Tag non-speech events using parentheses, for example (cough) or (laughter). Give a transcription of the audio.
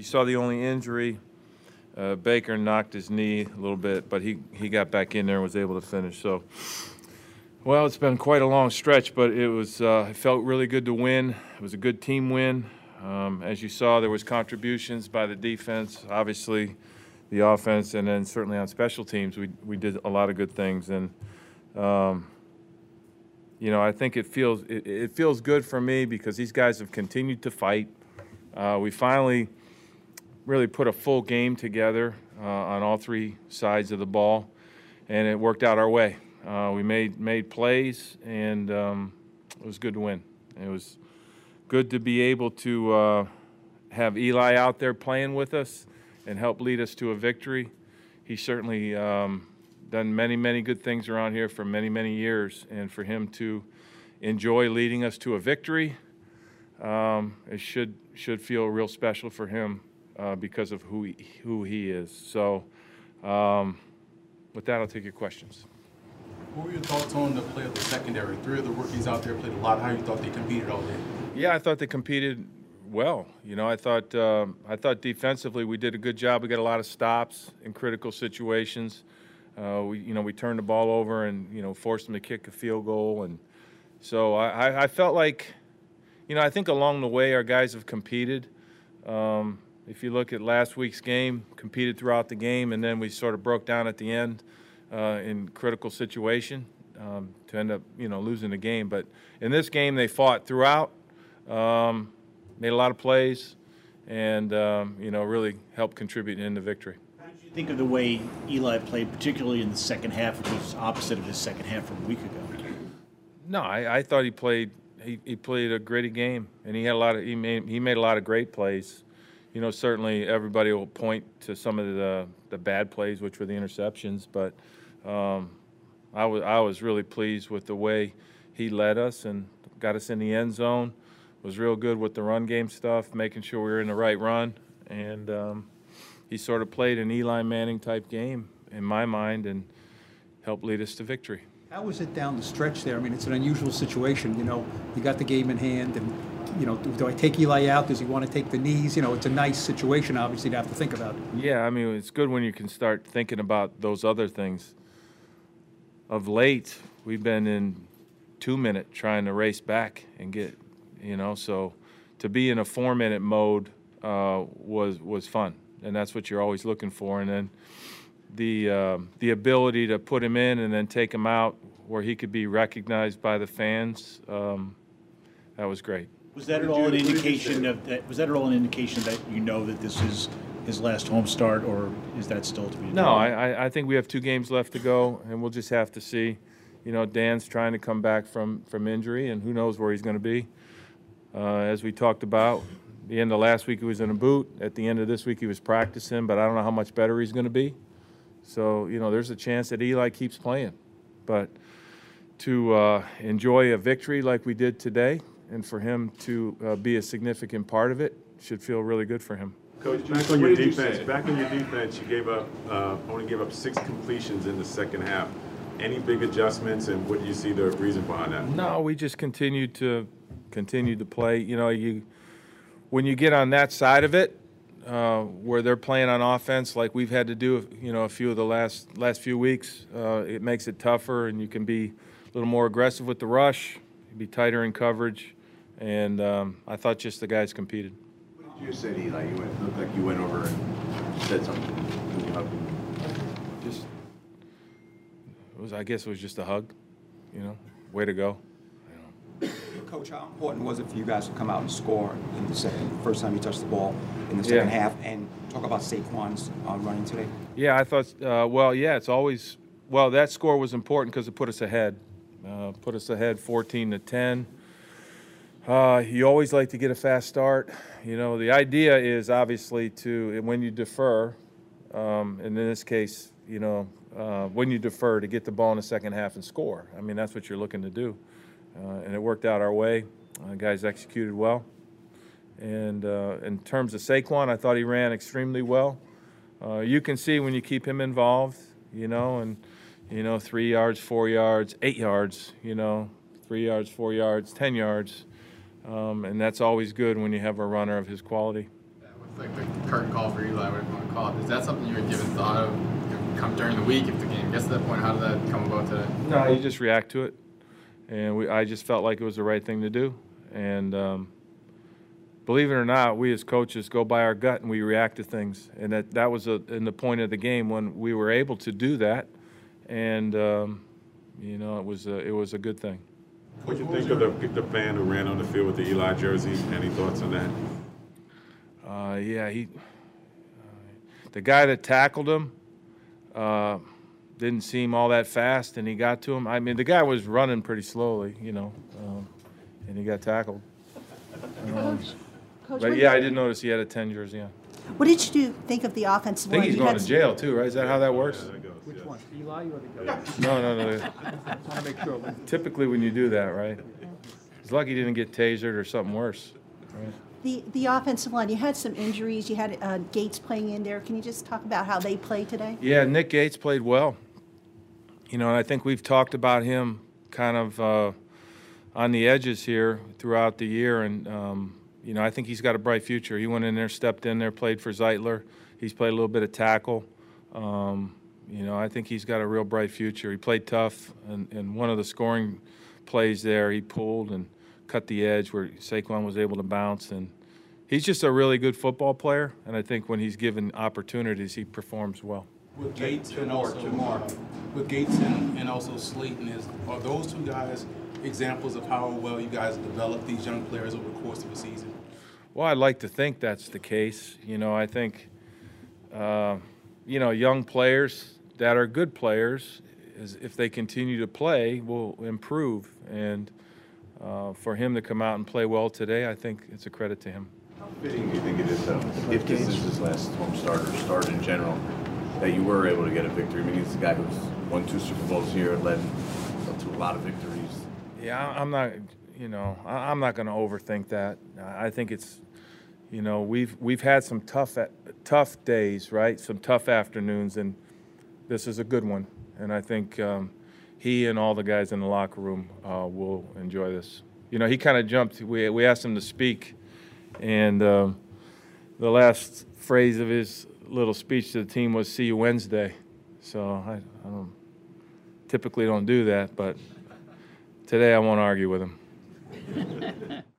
you saw the only injury. Uh, Baker knocked his knee a little bit, but he, he got back in there and was able to finish. So, well, it's been quite a long stretch, but it was uh, it felt really good to win. It was a good team win. Um, as you saw, there was contributions by the defense, obviously, the offense, and then certainly on special teams, we we did a lot of good things. And um, you know, I think it feels it, it, feels good for me because these guys have continued to fight. Uh, we finally really put a full game together uh, on all three sides of the ball, and it worked out our way. Uh, we made made plays, and um, it was good to win. It was good to be able to uh, have Eli out there playing with us and help lead us to a victory. He certainly um, done many many good things around here for many many years, and for him to enjoy leading us to a victory, um, it should should feel real special for him uh, because of who he, who he is. So, um, with that, I'll take your questions. What were your thoughts on the play of the secondary? Three of the rookies out there played a lot. How you thought they competed all day? Yeah, I thought they competed well. You know, I thought um, I thought defensively we did a good job. We got a lot of stops in critical situations. Uh, we, you know, we turned the ball over and you know forced them to kick a field goal, and so I, I felt like, you know, I think along the way our guys have competed. Um, if you look at last week's game, competed throughout the game, and then we sort of broke down at the end uh, in critical situation um, to end up, you know, losing the game. But in this game, they fought throughout, um, made a lot of plays, and um, you know, really helped contribute in the victory. How did you think of the way Eli played, particularly in the second half, which was opposite of his second half from a week ago? No, I, I thought he played. He, he played a gritty game, and he had a lot of. He made he made a lot of great plays you know, certainly everybody will point to some of the the bad plays, which were the interceptions, but um, I was I was really pleased with the way he led us and got us in the end zone. Was real good with the run game stuff, making sure we were in the right run, and um, he sort of played an Eli Manning type game in my mind and helped lead us to victory. How was it down the stretch there? I mean, it's an unusual situation. You know, you got the game in hand, and you know, do, do, I take Eli out? Does he want to take the knees? You know, it's a nice situation, obviously, to have to think about. Yeah, I mean, it's good when you can start thinking about those other things of late, we've been in two minute trying to race back and get, you know, so to be in a four minute mode uh, was was fun, and that's what you're always looking for. And then the uh, the ability to put him in and then take him out where he could be recognized by the fans, um, that was great. Was that at all an indication of that? Was that at all an indication that you know that this is his last home start, or is that still to be? No, I, I think we have two games left to go, and we'll just have to see. You know, Dan's trying to come back from from injury, and who knows where he's going to be. Uh, as we talked about, the end of last week he was in a boot. At the end of this week he was practicing, but I don't know how much better he's going to be. So you know, there's a chance that Eli keeps playing, but to uh, enjoy a victory like we did today, and for him to uh, be a significant part of it, should feel really good for him. Coach, back on your defense, back on your defense, you gave up uh, only gave up six completions in the second half. Any big adjustments, and what do you see the reason behind that? No, we just continued to continue to play. You know, you when you get on that side of it, uh, where they're playing on offense, like we've had to do, you know, a few of the last last few weeks, uh, it makes it tougher, and you can be a little more aggressive with the rush, be tighter in coverage, and um, I thought just the guys competed. What did you said Eli. You went, looked like you went over and said something. You hugged Just it was. I guess it was just a hug. You know, way to go. Coach, how important was it for you guys to come out and score in the second, first time you touched the ball in the second yeah. half, and talk about Saquon's uh, running today? Yeah, I thought. Uh, well, yeah, it's always well. That score was important because it put us ahead. Uh, put us ahead, 14 to 10. Uh, you always like to get a fast start. You know, the idea is obviously to, when you defer, um, and in this case, you know, uh, when you defer to get the ball in the second half and score. I mean, that's what you're looking to do. Uh, and it worked out our way. Uh, guys executed well. And uh, in terms of Saquon, I thought he ran extremely well. Uh, you can see when you keep him involved, you know, and, you know, three yards, four yards, eight yards, you know, three yards, four yards, 10 yards um, and that's always good when you have a runner of his quality. Yeah, with like the, curtain call for Eli, whatever you want to call it. Is that something you had given thought of come during the week if the game gets to that point? How did that come about today? No, you just react to it, and we, I just felt like it was the right thing to do. And um, believe it or not, we as coaches go by our gut and we react to things, and that that was a, in the point of the game when we were able to do that, and um, you know it was a, it was a good thing. What do you think of the, the fan who ran on the field with the Eli jersey? Any thoughts on that? Uh, yeah, he, uh, the guy that tackled him, uh, didn't seem all that fast, and he got to him. I mean, the guy was running pretty slowly, you know, um, and he got tackled. Um, Coach, but yeah, I did notice he had a 10 jersey on. what did you do, think of the offensive I think line? he's You going to jail too, right? Is that how that works? Which one, Eli or the coach? No, no, no. (laughs) Want to make sure. Typically, when you do that, right? He's lucky he didn't get tasered or something worse. Right? The, the offensive line, you had some injuries, you had uh, Gates playing in there. Can you just talk about how they played today? Yeah, Nick Gates played well. You know, and I think we've talked about him kind of uh, on the edges here throughout the year, and um, you know, I think he's got a bright future. He went in there, stepped in there, played for Zeitler. He's played a little bit of tackle. Um, you know, I think he's got a real bright future. He played tough, and, and one of the scoring plays there, he pulled and cut the edge where Saquon was able to bounce, and he's just a really good football player. And I think when he's given opportunities, he performs well. With Gates and also uh, with Gates and, and also Slayton, is are those two guys examples of how well you guys develop these young players over the course of a season? Well, I'd like to think that's the case. You know, I think, uh, you know, young players that are good players, is if they continue to play, will improve. And uh, for him to come out and play well today, I think it's a credit to him. How fitting do you think it is, though, if this is his last home start or start in general, that you were able to get a victory? I mean, he's the guy who's won two Super Bowls here, led to a lot of victories. Yeah, I'm not, you know, I'm not going to overthink that. I I think it's, you know, we've we've had some tough tough days, right? Some tough afternoons, and this is a good one. And I think um, he and all the guys in the locker room uh, will enjoy this. You know, he kind of jumped. We we asked him to speak, and um, the last phrase of his little speech to the team was "See you Wednesday." So I, I don't typically don't do that, but today I won't argue with him. (laughs)